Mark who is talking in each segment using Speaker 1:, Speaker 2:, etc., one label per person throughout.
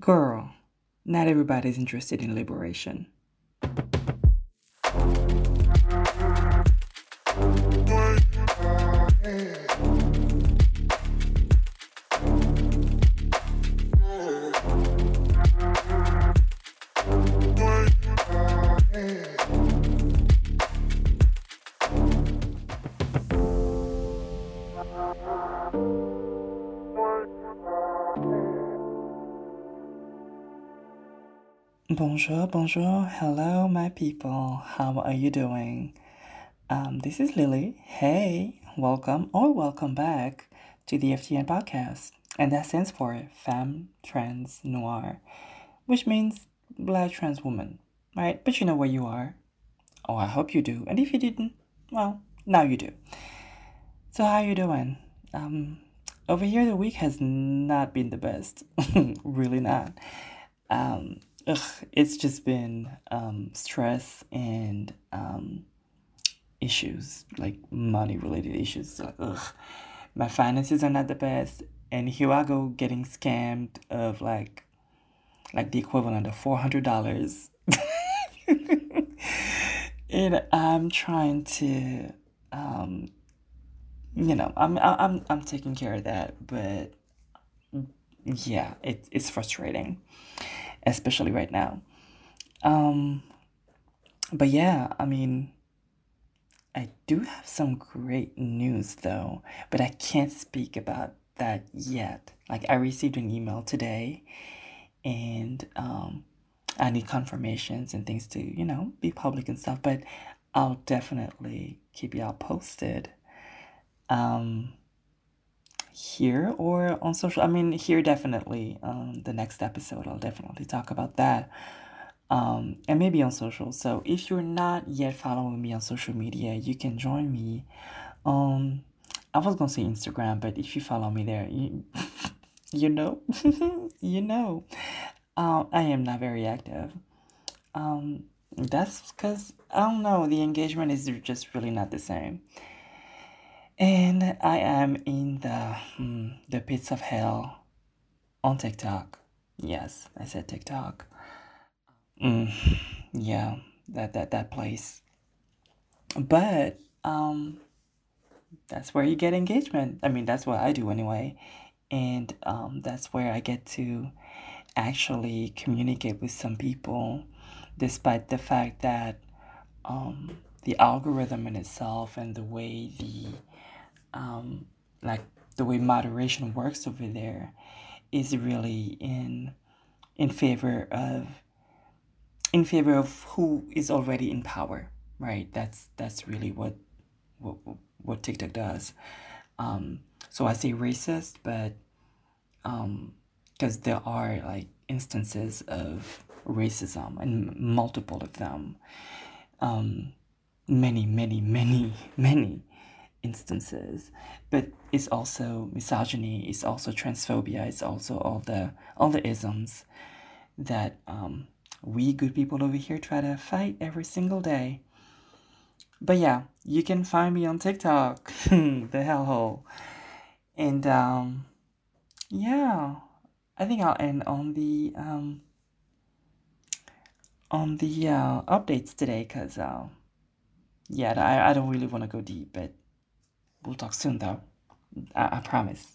Speaker 1: Girl, not everybody's interested in liberation. Bonjour, bonjour, hello, my people. How are you doing? Um, this is Lily. Hey, welcome or welcome back to the FTN podcast, and that stands for Femme Trans Noir, which means Black Trans Woman, right? But you know where you are. Oh, I hope you do. And if you didn't, well, now you do. So how you doing? Um, over here, the week has not been the best. really not. Um, ugh, it's just been um, stress and um, issues, like money related issues. Like, ugh, my finances are not the best, and here I go getting scammed of like, like the equivalent of four hundred dollars, and I'm trying to, um, you know, I'm I'm I'm taking care of that, but yeah, it, it's frustrating especially right now. Um, but yeah, I mean, I do have some great news though, but I can't speak about that yet. Like, I received an email today and um, I need confirmations and things to, you know, be public and stuff, but I'll definitely keep y'all posted. Um, here or on social. I mean, here definitely. Um, the next episode, I'll definitely talk about that. Um, and maybe on social. So if you're not yet following me on social media, you can join me. Um, I was gonna say Instagram, but if you follow me there, you, you know, you know, um, I am not very active. Um, that's because I don't know. The engagement is just really not the same. And I am in the hmm, the pits of hell on TikTok. Yes, I said TikTok. Mm, yeah, that that that place. But um, that's where you get engagement. I mean, that's what I do anyway, and um, that's where I get to actually communicate with some people, despite the fact that um, the algorithm in itself and the way the um, like the way moderation works over there is really in in favor of in favor of who is already in power right? That's that's really what what, what tiktok does. Um, so i say racist but um because there are like instances of racism and multiple of them. Um many many many many instances. But it's also misogyny it's also transphobia it's also all the all the isms that um, we good people over here try to fight every single day. But yeah you can find me on tiktok the hellhole. And um, yeah i think i'll end on the um, on the uh, updates today because uh, yeah I, I don't really want to go deep but We'll talk soon, though. I, I promise.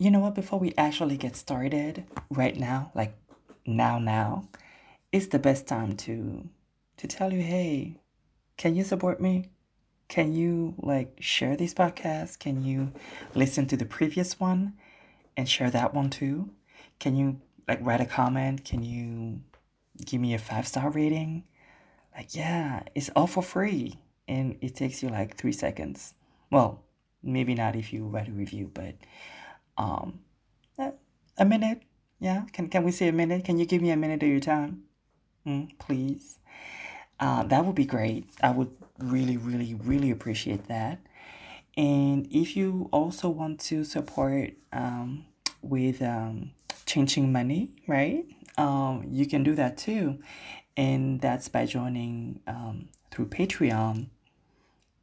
Speaker 1: You know what? Before we actually get started, right now, like now, now, is the best time to to tell you, hey, can you support me? Can you like share this podcast? Can you listen to the previous one and share that one too? Can you like write a comment? Can you give me a five star rating. Like, yeah, it's all for free. And it takes you like three seconds. Well, maybe not if you write a review, but um, a minute. Yeah, can, can we say a minute? Can you give me a minute of your time? Mm, please. Uh, that would be great. I would really, really, really appreciate that. And if you also want to support um, with um, changing money, right? Um, you can do that too. And that's by joining um, through Patreon.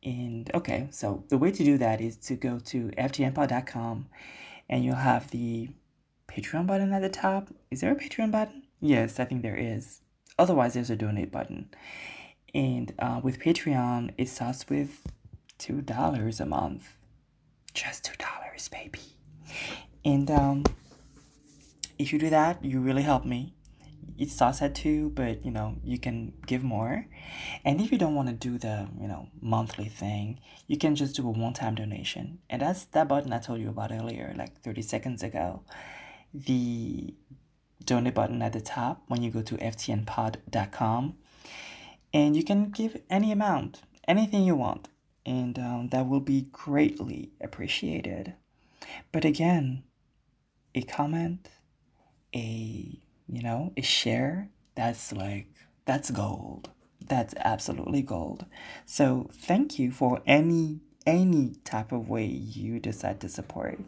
Speaker 1: And okay, so the way to do that is to go to ftnpod.com and you'll have the Patreon button at the top. Is there a Patreon button? Yes, I think there is. Otherwise, there's a donate button. And uh, with Patreon, it starts with $2 a month. Just $2, baby. And um, if you do that, you really help me. It starts at two, but you know, you can give more. And if you don't want to do the, you know, monthly thing, you can just do a one time donation. And that's that button I told you about earlier, like 30 seconds ago. The donate button at the top when you go to ftnpod.com. And you can give any amount, anything you want. And um, that will be greatly appreciated. But again, a comment, a you know a share that's like that's gold. That's absolutely gold. So thank you for any any type of way you decide to support.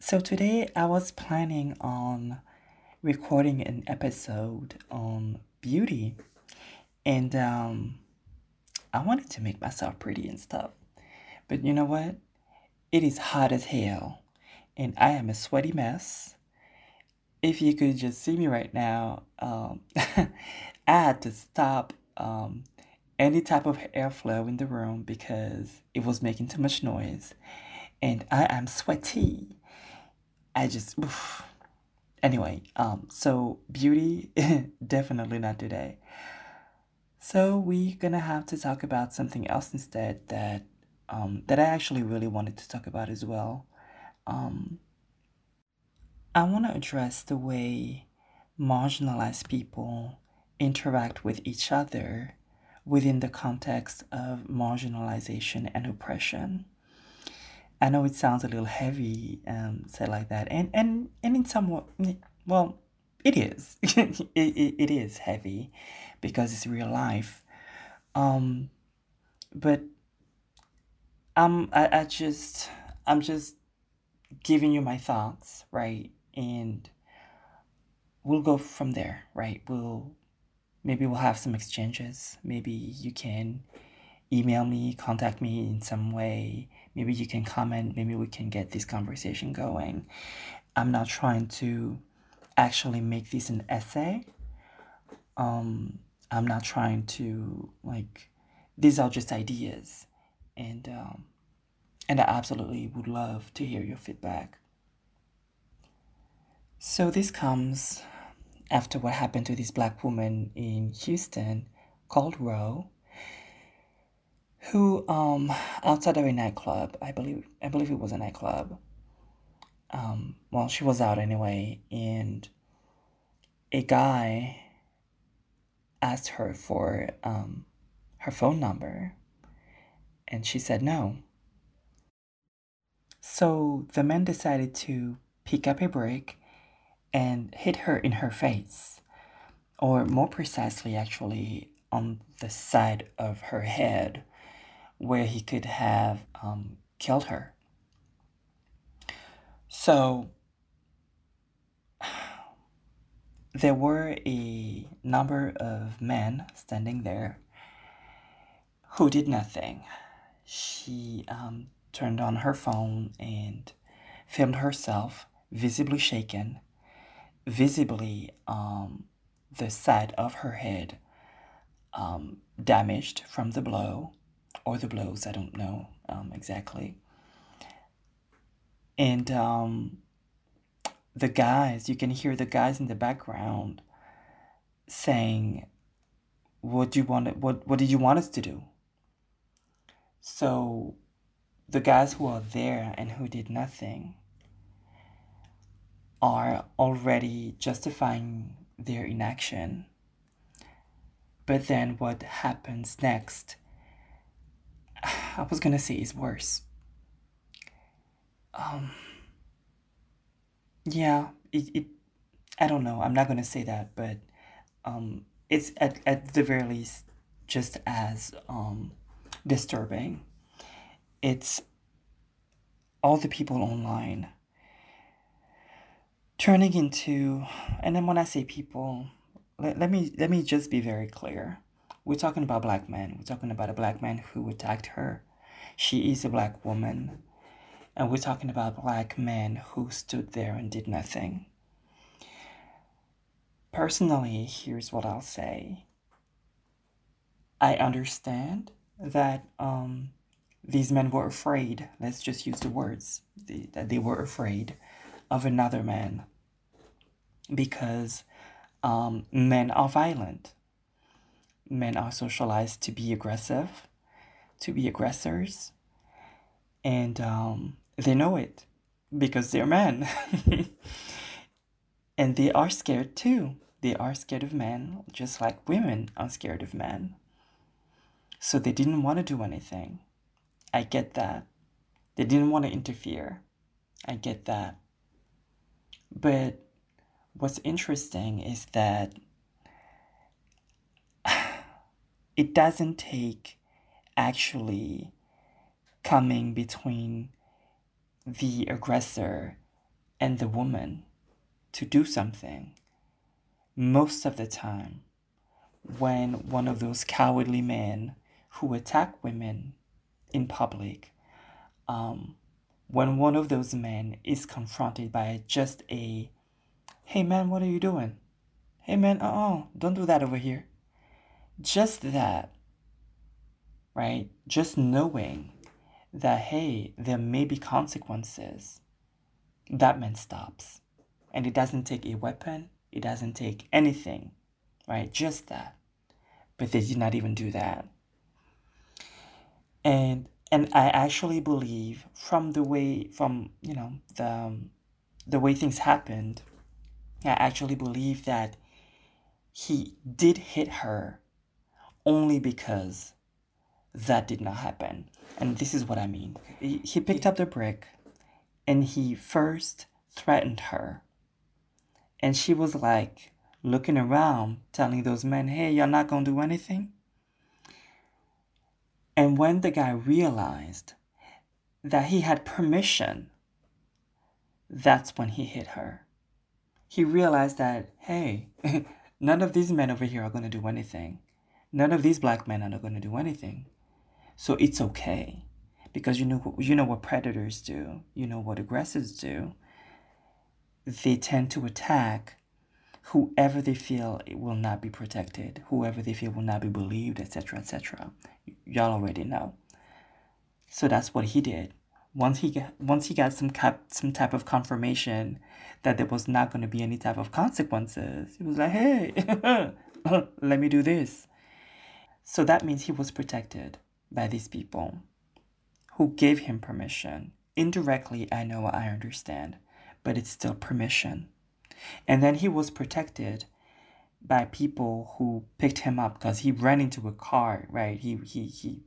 Speaker 1: So today i was planning on recording an episode on beauty. And um i wanted to make myself pretty and stuff but you know what? It is hot as hell, and I am a sweaty mess. If you could just see me right now, um, I had to stop um, any type of airflow in the room because it was making too much noise, and I am sweaty. I just. Oof. Anyway, um, so beauty, definitely not today. So we're gonna have to talk about something else instead that um, that I actually really wanted to talk about as well. Um, I want to address the way marginalized people interact with each other within the context of marginalization and oppression. I know it sounds a little heavy um, said like that, and and and in somewhat well, it is. it, it, it is heavy because it's real life. Um, but um I, I just i'm just giving you my thoughts right? And we'll go from there right? We'll maybe we'll have some exchanges. Maybe you can email me contact me in some way. Maybe you can comment. Maybe we can get this conversation going. I'm not trying to actually make this an essay. Um i'm not trying to like these are just ideas and um, and I absolutely would love to hear your feedback. So this comes after what happened to this black woman in Houston called Roe, who um outside of a nightclub, I believe I believe it was a nightclub. Um, well, she was out anyway, and a guy asked her for um, her phone number and she said no. So the man decided to pick up a brick and hit her in her face, or more precisely, actually, on the side of her head, where he could have um, killed her. So there were a number of men standing there who did nothing she um, turned on her phone and filmed herself visibly shaken, visibly um, the side of her head um, damaged from the blow or the blows, I don't know um, exactly. And um, the guys, you can hear the guys in the background saying, "What do you want? What What did you want us to do? So the guys who are there and who did nothing are already justifying their inaction. But then what happens next, I was gonna say is worse. Um, yeah, it, it, I don't know, I'm not gonna say that, but um, it's at, at the very least just as um, disturbing. It's all the people online turning into, and then when I say people, let, let me let me just be very clear. We're talking about black men. We're talking about a black man who attacked her. She is a black woman. And we're talking about black men who stood there and did nothing. Personally, here's what I'll say. I understand that um, these men were afraid. Let's just use the words the, that they were afraid of another man because um, men are violent. Men are socialized to be aggressive, to be aggressors, and um, they know it because they're men. and they are scared too. They are scared of men, just like women are scared of men. So they didn't want to do anything. I get that. They didn't want to interfere. I get that. But what's interesting is that it doesn't take actually coming between the aggressor and the woman to do something. Most of the time, when one of those cowardly men who attack women in public, um, when one of those men is confronted by just a Hey man, what are you doing? Hey man, uh uh-uh, don't do that over here. Just that, right? Just knowing that, hey, there may be consequences, that man stops. And it doesn't take a weapon, it doesn't take anything, right? Just that. But they did not even do that. And and I actually believe from the way from you know the um, the way things happened I actually believe that he did hit her only because that did not happen. And this is what I mean. He picked up the brick and he first threatened her. And she was like looking around, telling those men, hey, you're not going to do anything. And when the guy realized that he had permission, that's when he hit her he realized that, hey, none of these men over here are going to do anything. None of these black men are going to do anything. So it's okay because you know you know what predators do. You know what aggressors do. They tend to attack whoever they feel will not be protected, whoever they feel will not be believed, etc., etc. Y'all already know. So that's what he did once he got once he got some cap, some type of confirmation that there was not going to be any type of consequences, he was like, "Hey, let me do this." So that means he was protected by these people who gave him permission. Indirectly, I know, I understand, but it's still permission. And then he was protected by people who picked him up because he ran into a car, right? He he he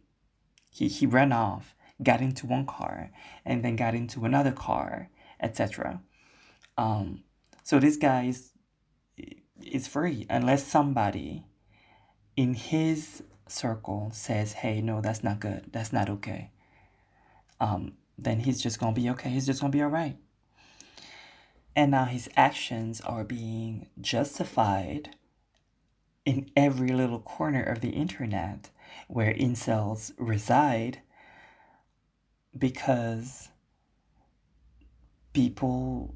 Speaker 1: he, he ran off got into one car and then got into another car, etc. Um, so this guy is is free unless somebody in his circle says, "Hey, no, that's not good. That's not okay." Um, then he's just gonna be okay. He's just gonna be all right. And now his actions are being justified in every little corner of the internet where incels reside because people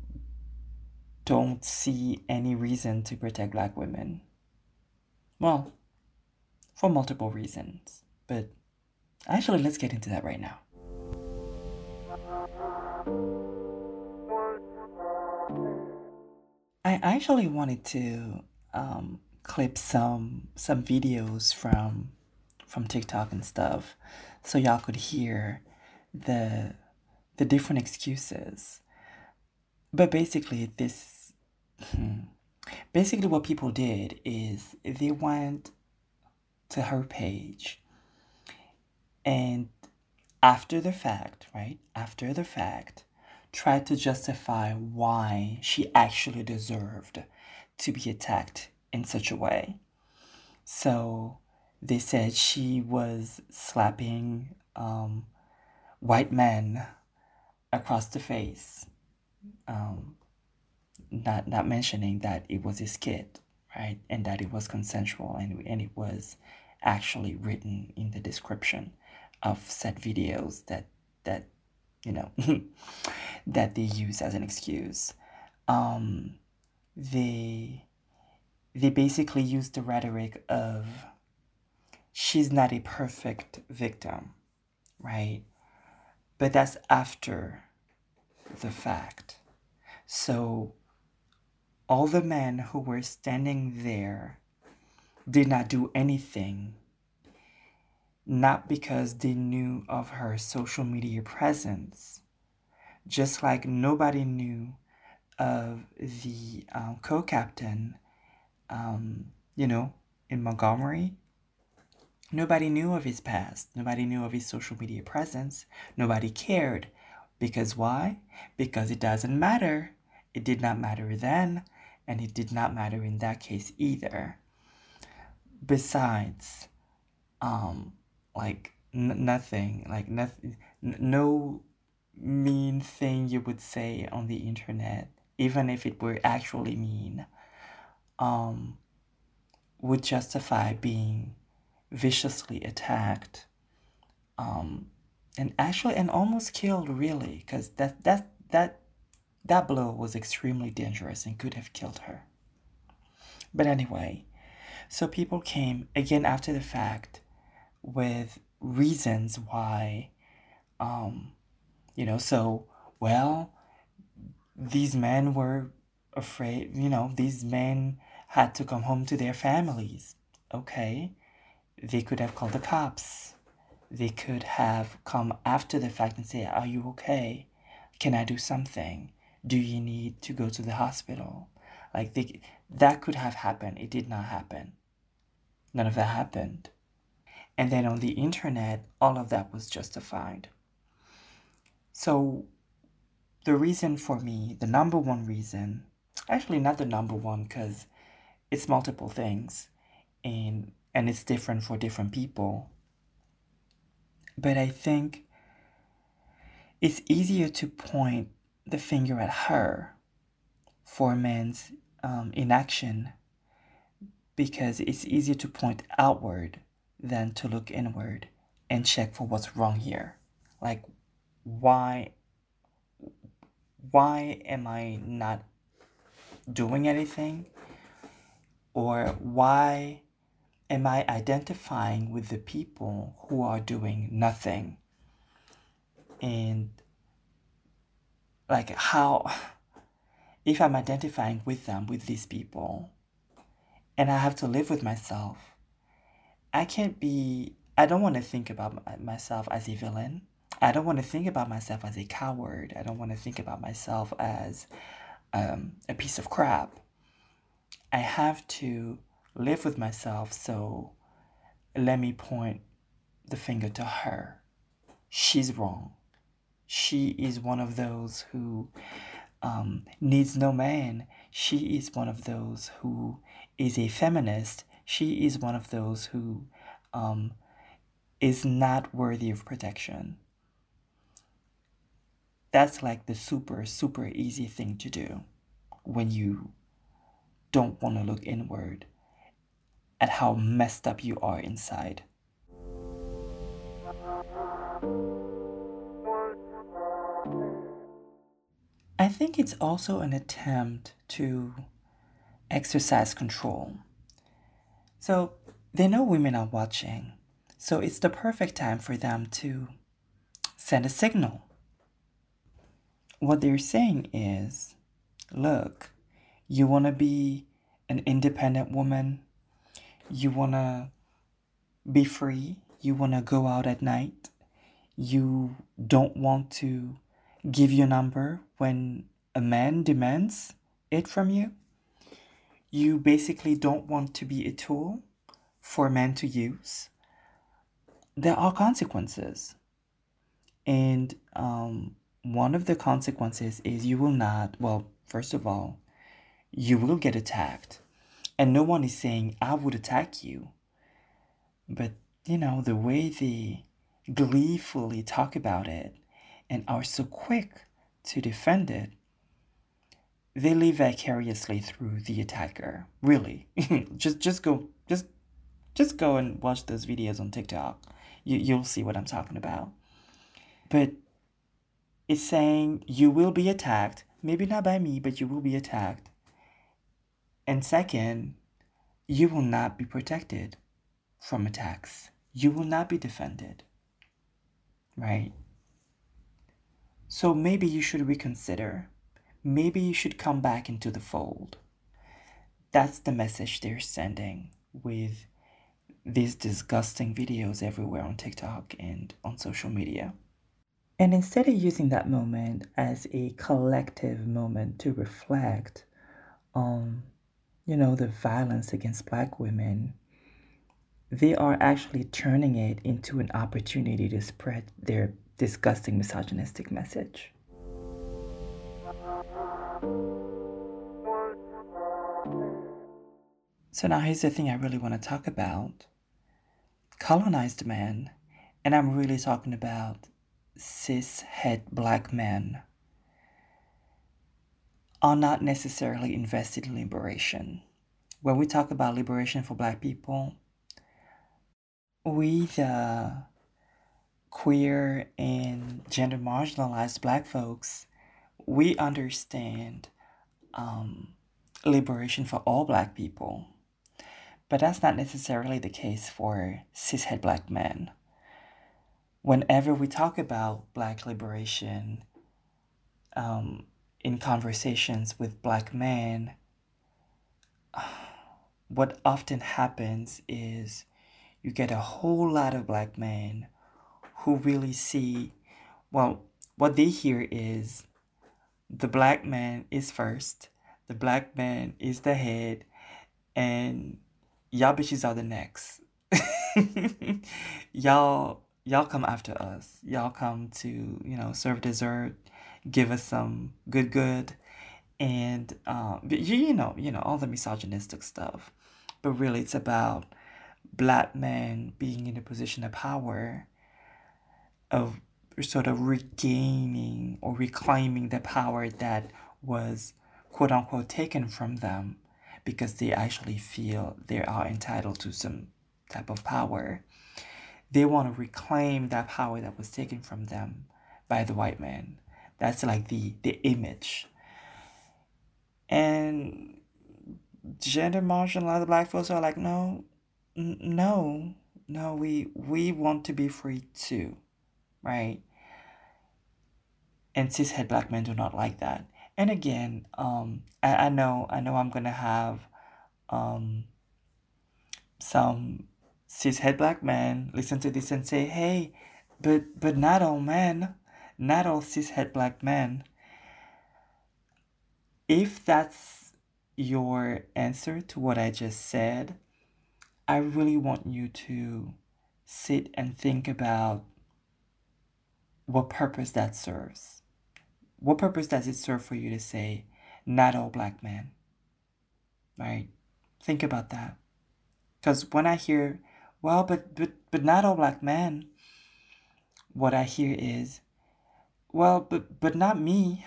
Speaker 1: don't see any reason to protect black women. Well, for multiple reasons, but actually, let's get into that right now. I actually wanted to um, clip some some videos from from TikTok and stuff, so y'all could hear the the different excuses. But basically, this hmm, basically what people did is they went to her page and after the fact, right? After the fact, tried to justify why she actually deserved to be attacked in such a way. So they said she was slapping um, white men across the face. Um, not not mentioning that it was his kid, right? And that it was consensual and, and it was actually written in the description of said videos that that you know that they use as an excuse. Um, they they basically use the rhetoric of she's not a perfect victim, right? But that's after the fact. So all the men who were standing there did not do anything, not because they knew of her social media presence, just like nobody knew of the um, co captain, um, you know, in Montgomery. Nobody knew of his past. Nobody knew of his social media presence. Nobody cared. Because why? Because it doesn't matter. It did not matter then, and it did not matter in that case either. Besides, um, like n- nothing, like nothing, n- no mean thing you would say on the internet, even if it were actually mean, um, would justify being viciously attacked, um, and actually and almost killed really, because that that that that blow was extremely dangerous and could have killed her. But anyway, so people came again after the fact with reasons why, um, you know, so, well, these men were afraid, you know, these men had to come home to their families. Okay. They could have called the cops. They could have come after the fact and say, Are you okay? Can I do something? Do you need to go to the hospital? Like they, that could have happened. It did not happen. None of that happened. And then on the internet, all of that was justified. So the reason for me, the number one reason, actually not the number one because it's multiple things and and it's different for different people. But I think it's easier to point the finger at her for men's um, inaction because it's easier to point outward than to look inward and check for what's wrong here. Like, why why am I not doing anything? Or why am I identifying with the people who are doing nothing? And like how if I'm identifying with them, with these people, and I have to live with myself, I can't be, I don't want to think about myself as a villain. I don't want to think about myself as a coward. I don't want to think about myself as um, a piece of crap. I have to live with myself, so let me point the finger to her. She's wrong. She is one of those who um, needs no man. She is one of those who is a feminist. She is one of those who um, is not worthy of protection that's like the super, super easy thing to do when you don't want to look inward at how messed up you are inside. I think it's also an attempt to exercise control. So they know women are watching, so it's the perfect time for them to send a signal. What they're saying is look, you want to be an independent woman, you want to be free, you want to go out at night, you don't want to give your number when a man demands it from you. You basically don't want to be a tool for men to use. There are consequences. And um, one of the consequences is you will not, well, first of all, you will get attacked. And no one is saying, I would attack you. But, you know, the way they gleefully talk about it and are so quick to defend it, they live vicariously through the attacker. Really. just just go just just go and watch those videos on TikTok. You you'll see what I'm talking about. But it's saying you will be attacked, maybe not by me, but you will be attacked. And second, you will not be protected from attacks. You will not be defended. Right? So maybe you should reconsider. Maybe you should come back into the fold. That's the message they're sending with these disgusting videos everywhere on TikTok and on social media. And instead of using that moment as a collective moment to reflect on, you know, the violence against black women, they are actually turning it into an opportunity to spread their disgusting misogynistic message. So now here's the thing I really want to talk about. Colonized men, and I'm really talking about cis het black men, are not necessarily invested in liberation. When we talk about liberation for black people, we the queer and gender marginalized black folks, we understand um, liberation for all black people. But that's not necessarily the case for cishet black men. Whenever we talk about black liberation um, in conversations with black men, what often happens is you get a whole lot of black men who really see, well, what they hear is the black man is first, the black man is the head, and y'all bitches are the next. y'all y'all come after us. Y'all come to, you know, serve dessert, give us some good good and um, you, you know, you know, all the misogynistic stuff. But really it's about black men being in a position of power of sort of regaining or reclaiming the power that was quote unquote taken from them because they actually feel they are entitled to some type of power. They want to reclaim that power that was taken from them by the white man. That's like the, the image. And gender marginalized black folks are like, no, n- no, no, we we want to be free too right? And cishet black men do not like that. And again, um, I, I know I know I'm gonna have um, some cishet black men listen to this and say, "Hey, but but not all men, not all cishet black men." If that's your answer to what I just said, I really want you to sit and think about what purpose that serves. What purpose does it serve for you to say, not all black men? Right? Think about that. Because when I hear, well, but, but, but not all black men, what I hear is, well, but, but not me.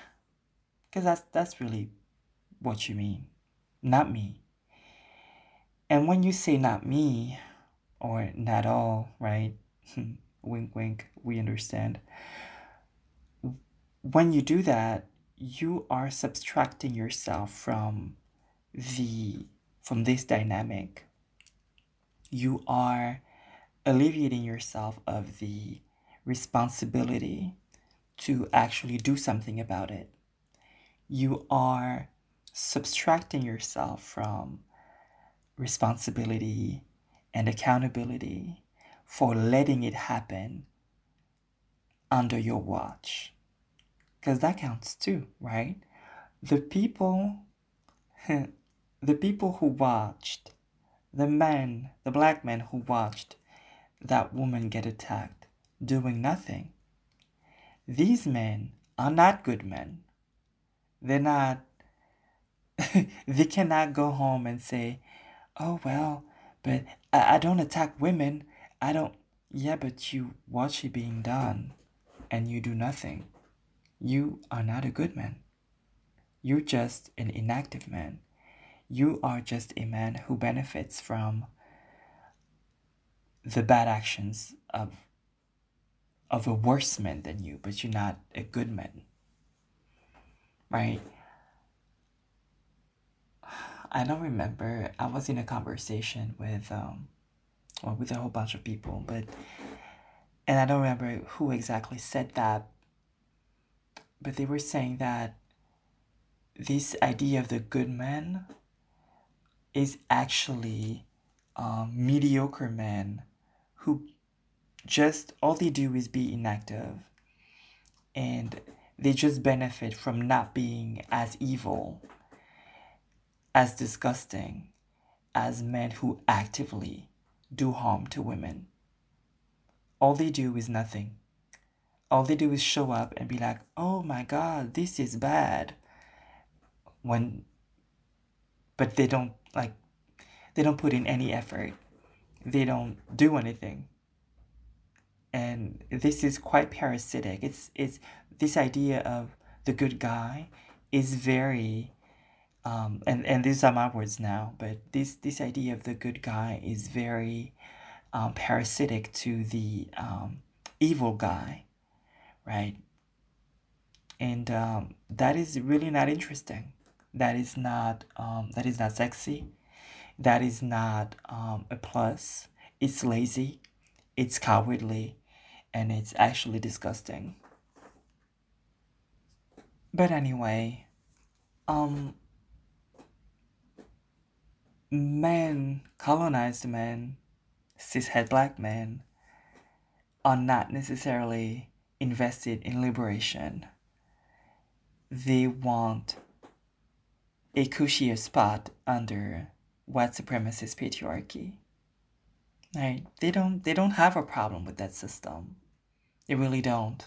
Speaker 1: Because that's, that's really what you mean. Not me. And when you say not me, or not all, right? wink, wink, we understand. When you do that, you are subtracting yourself from the from this dynamic. You are alleviating yourself of the responsibility to actually do something about it. You are subtracting yourself from responsibility and accountability for letting it happen under your watch. Because that counts too, right? The people, the people who watched, the men, the black men who watched that woman get attacked doing nothing. These men are not good men. They're not, they cannot go home and say, oh, well, but I, I don't attack women. I don't. Yeah, but you watch it being done and you do nothing. You are not a good man. You're just an inactive man. You are just a man who benefits from the bad actions of of a worse man than you, but you're not a good man. Right? I don't remember. I was in a conversation with um well with a whole bunch of people, but and I don't remember who exactly said that, but they were saying that this idea of the good man is actually a mediocre man who just all they do is be inactive. And they just benefit from not being as evil as disgusting as men who actively do harm to women. All they do is nothing all they do is show up and be like oh my god this is bad. When but they don't like they don't put in any effort. They don't do anything. And this is quite parasitic. It's it's this idea of the good guy is very um, and and these are my words now but this this idea of the good guy is very um, parasitic to the um, evil guy right? And um, that is really not interesting. That is not um, that is not sexy. That is not um, a plus. It's lazy. It's cowardly. And it's actually disgusting. But anyway um men colonized men cishet black men are not necessarily invested in liberation they want a cushier spot under white supremacist patriarchy. Right? They don't they don't have a problem with that system. They really don't.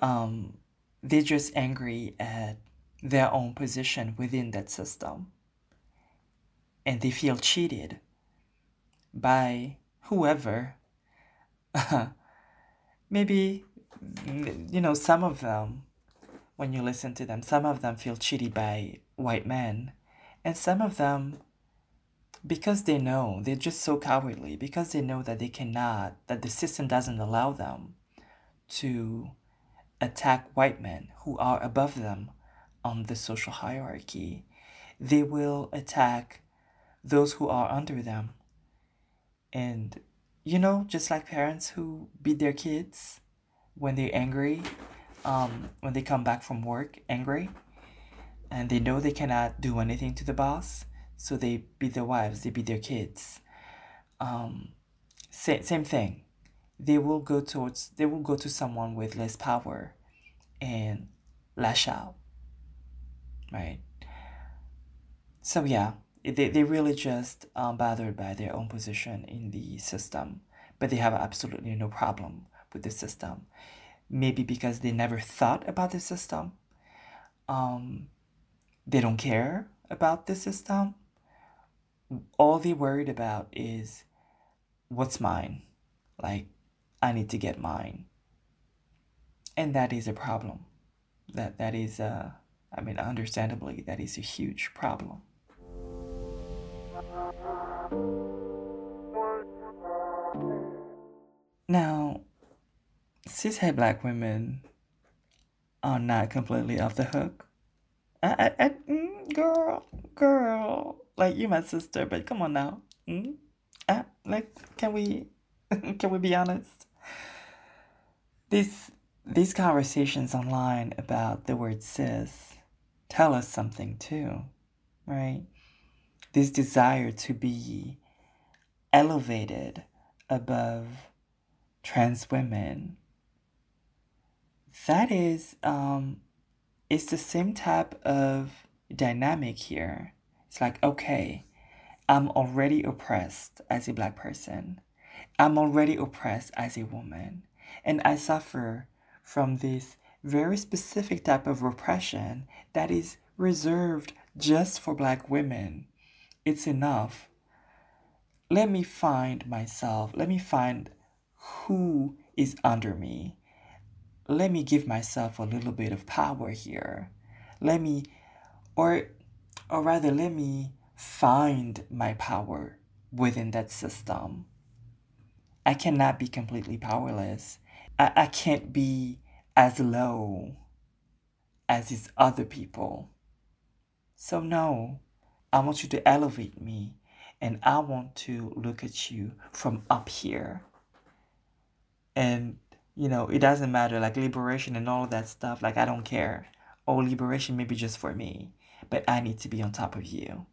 Speaker 1: Um, they're just angry at their own position within that system. And they feel cheated by whoever. Maybe, you know, some of them, when you listen to them, some of them feel cheated by white men. And some of them, because they know, they're just so cowardly, because they know that they cannot, that the system doesn't allow them to attack white men who are above them on the social hierarchy. They will attack those who are under them. And, you know, just like parents who beat their kids when they're angry, um, when they come back from work angry, and they know they cannot do anything to the boss, so they beat their wives, they beat their kids. Um, same, same thing. They will go towards they will go to someone with less power and lash out. Right. So yeah, they they really just um, bothered by their own position in the system, but they have absolutely no problem with the system. Maybe because they never thought about the system. Um, they don't care about the system. All they worried about is what's mine. Like, I need to get mine. And that is a problem. That that is uh I mean understandably that is a huge problem. Now, cishet black women are not completely off the hook I, I, I mm, girl, girl, like you're my sister, but come on now. Mm? Uh, like, can we, can we be honest? These these conversations online about the word cis tell us something too, right? This desire to be elevated above trans women. That is um, it's the same type of dynamic here. It's like, okay, I'm already oppressed as a black person. I'm already oppressed as a woman. And I suffer from this very specific type of repression that is reserved just for black women. It's enough. Let me find myself. Let me find who is under me let me give myself a little bit of power here. Let me or or rather let me find my power within that system. I cannot be completely powerless. I, I can't be as low as these other people. So no i want you to elevate me and i want to look at you from up here. And you know it doesn't matter like liberation and all that stuff like i don't care. Oh liberation may be just for me but i need to be on top of you.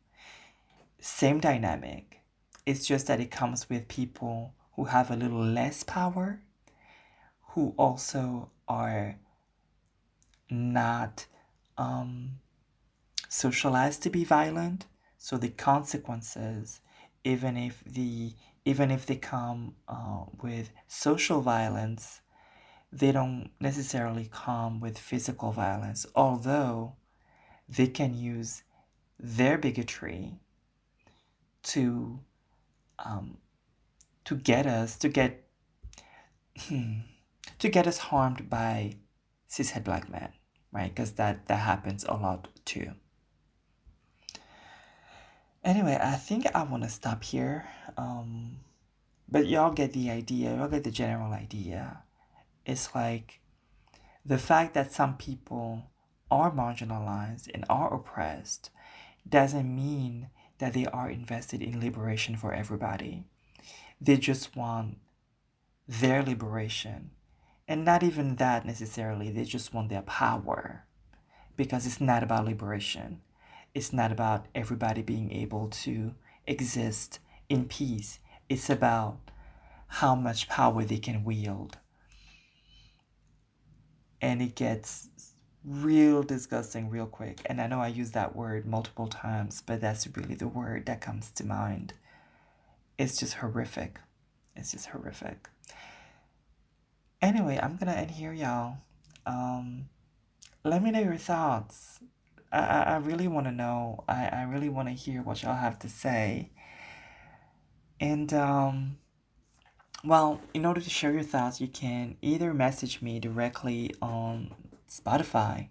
Speaker 1: Same dynamic. It's just that it comes with people who have a little less power who also are not um, socialized to be violent. So the consequences even if the even if they come uh, with social violence they don't necessarily come with physical violence, although they can use their bigotry to um, to get us to get hmm, to get us harmed by cishet black men, right? Because that that happens a lot too. Anyway, I think I want to stop here. Um, but y'all get the idea. Y'all get the general idea it's like the fact that some people are marginalized and are oppressed doesn't mean that they are invested in liberation for everybody. They just want their liberation. And not even that necessarily, they just want their power. Because it's not about liberation, it's not about everybody being able to exist in peace. It's about how much power they can wield and it gets real disgusting real quick. And I know I use that word multiple times, but that's really the word that comes to mind. It's just horrific. It's just horrific. Anyway, I'm gonna end here, y'all. Um, let me know your thoughts. I, I, really want to know. I, I really want to hear what y'all have to say. And um, well, in order to share your thoughts, you can either message me directly on Spotify.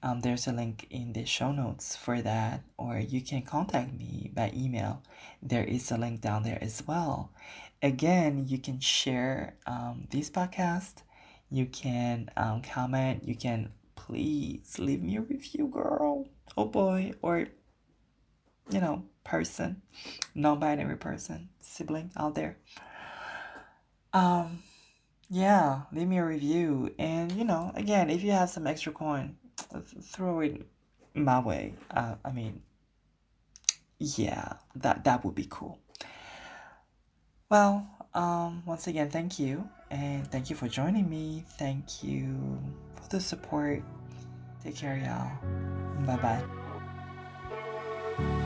Speaker 1: Um, there's a link in the show notes for that, or you can contact me by email. There is a link down there as well. Again, you can share um, this podcast. You can um, comment. You can please leave me a review, girl. Oh boy, or you know, person, non binary person, sibling out there. Um, yeah, leave me a review. And, you know, again, if you have some extra coin, throw it my way. Uh, I mean, yeah, that, that would be cool. Well, um, once again, thank you. And thank you for joining me. Thank you for the support. Take care, y'all. Bye bye.